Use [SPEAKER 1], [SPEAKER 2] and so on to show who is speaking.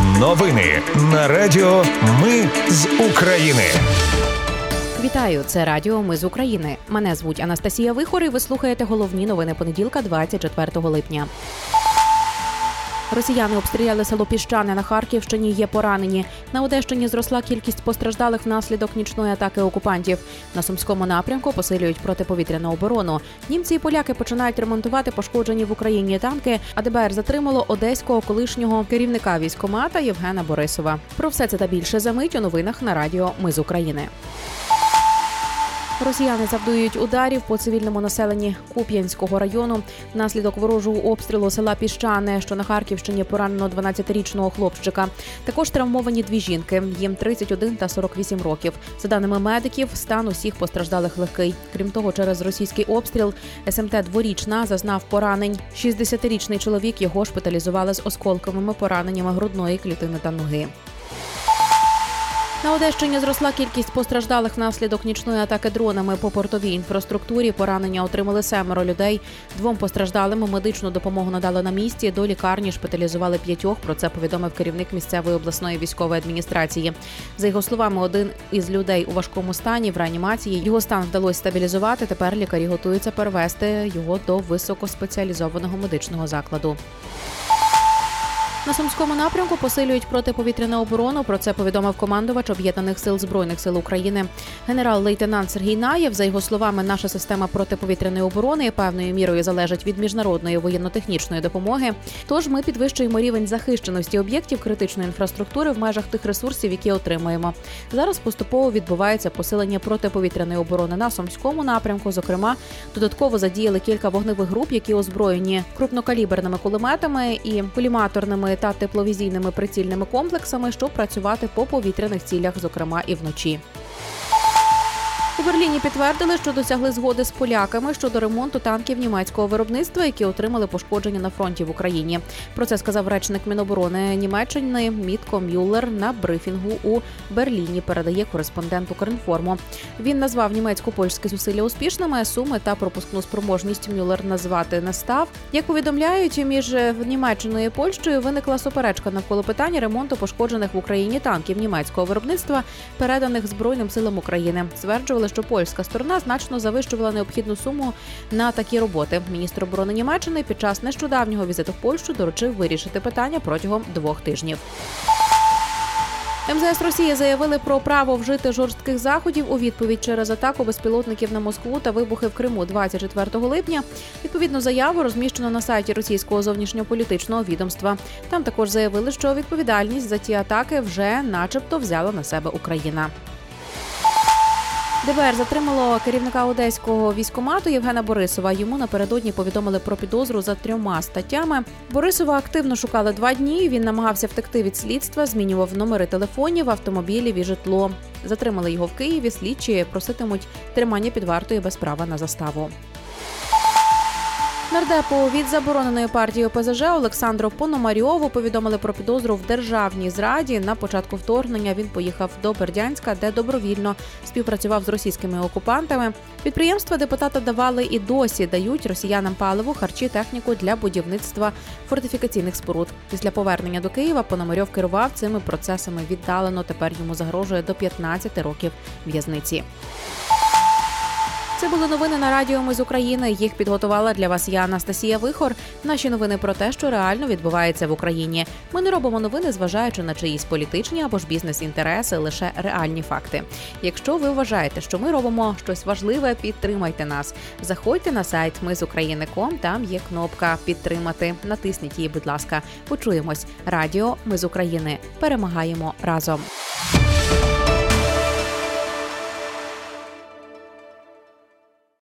[SPEAKER 1] Новини на Радіо Ми з України.
[SPEAKER 2] Вітаю, це Радіо Ми з України. Мене звуть Анастасія Вихор і Ви слухаєте головні новини понеділка, 24 липня. Росіяни обстріляли село Піщане на Харківщині. Є поранені. На Одещині зросла кількість постраждалих внаслідок нічної атаки окупантів. На сумському напрямку посилюють протиповітряну оборону. Німці і поляки починають ремонтувати пошкоджені в Україні танки. А ДБР затримало одеського колишнього керівника військомата Євгена Борисова. Про все це та більше за мить у новинах на Радіо Ми з України. Росіяни завдують ударів по цивільному населенні Куп'янського району. Внаслідок ворожого обстрілу села Піщане, що на Харківщині поранено 12-річного хлопчика. Також травмовані дві жінки. Їм 31 та 48 років. За даними медиків, стан усіх постраждалих легкий. Крім того, через російський обстріл СМТ дворічна зазнав поранень. 60-річний чоловік його шпиталізували з осколковими пораненнями грудної клітини та ноги. На Одещині зросла кількість постраждалих внаслідок нічної атаки дронами по портовій інфраструктурі. Поранення отримали семеро людей. Двом постраждалим медичну допомогу надали на місці. До лікарні шпиталізували п'ятьох. Про це повідомив керівник місцевої обласної військової адміністрації. За його словами, один із людей у важкому стані в реанімації його стан вдалося стабілізувати. Тепер лікарі готуються перевести його до високоспеціалізованого медичного закладу. На сумському напрямку посилюють протиповітряну оборону. Про це повідомив командувач об'єднаних сил збройних сил України. Генерал-лейтенант Сергій Наєв. За його словами, наша система протиповітряної оборони певною мірою залежить від міжнародної воєнно-технічної допомоги. Тож ми підвищуємо рівень захищеності об'єктів критичної інфраструктури в межах тих ресурсів, які отримуємо. Зараз поступово відбувається посилення протиповітряної оборони на сумському напрямку. Зокрема, додатково задіяли кілька вогневих груп, які озброєні крупнокаліберними кулеметами і та тепловізійними прицільними комплексами, щоб працювати по повітряних цілях, зокрема і вночі. У Берліні підтвердили, що досягли згоди з поляками щодо ремонту танків німецького виробництва, які отримали пошкодження на фронті в Україні. Про це сказав речник Міноборони Німеччини Мітко Мюллер на брифінгу у Берліні. Передає кореспондент Укрінформу. Він назвав німецько-польські зусилля успішними. Суми та пропускну спроможність Мюллер назвати не став. Як повідомляють, між Німеччиною і Польщею виникла суперечка навколо питання ремонту пошкоджених в Україні танків німецького виробництва, переданих Збройним силам України. Стверджували, що польська сторона значно завищувала необхідну суму на такі роботи. Міністр оборони Німеччини під час нещодавнього візиту в Польщу доручив вирішити питання протягом двох тижнів. МЗС Росії заявили про право вжити жорстких заходів у відповідь через атаку безпілотників на Москву та вибухи в Криму 24 липня. Відповідну заяву розміщено на сайті російського зовнішньополітичного відомства. Там також заявили, що відповідальність за ті атаки вже, начебто, взяла на себе Україна. ДБР затримало керівника одеського військомату Євгена Борисова. Йому напередодні повідомили про підозру за трьома статтями. Борисова активно шукали два дні. Він намагався втекти від слідства, змінював номери телефонів, автомобілів і житло. Затримали його в Києві. Слідчі проситимуть тримання під вартою без права на заставу. Нардепу від забороненої партії ОПЗЖ Олександру Пономарьову повідомили про підозру в державній зраді. На початку вторгнення він поїхав до Бердянська, де добровільно співпрацював з російськими окупантами. Підприємства депутата давали і досі дають росіянам паливо, харчі, техніку для будівництва фортифікаційних споруд. Після повернення до Києва Пономарьов керував цими процесами віддалено. Тепер йому загрожує до 15 років в'язниці. Це були новини на радіо Ми з України. Їх підготувала для вас я Анастасія Вихор. Наші новини про те, що реально відбувається в Україні. Ми не робимо новини, зважаючи на чиїсь політичні або ж бізнес-інтереси, лише реальні факти. Якщо ви вважаєте, що ми робимо щось важливе, підтримайте нас. Заходьте на сайт Ми з України.ком, Там є кнопка Підтримати. Натисніть її, будь ласка. Почуємось. Радіо Ми з України. Перемагаємо разом.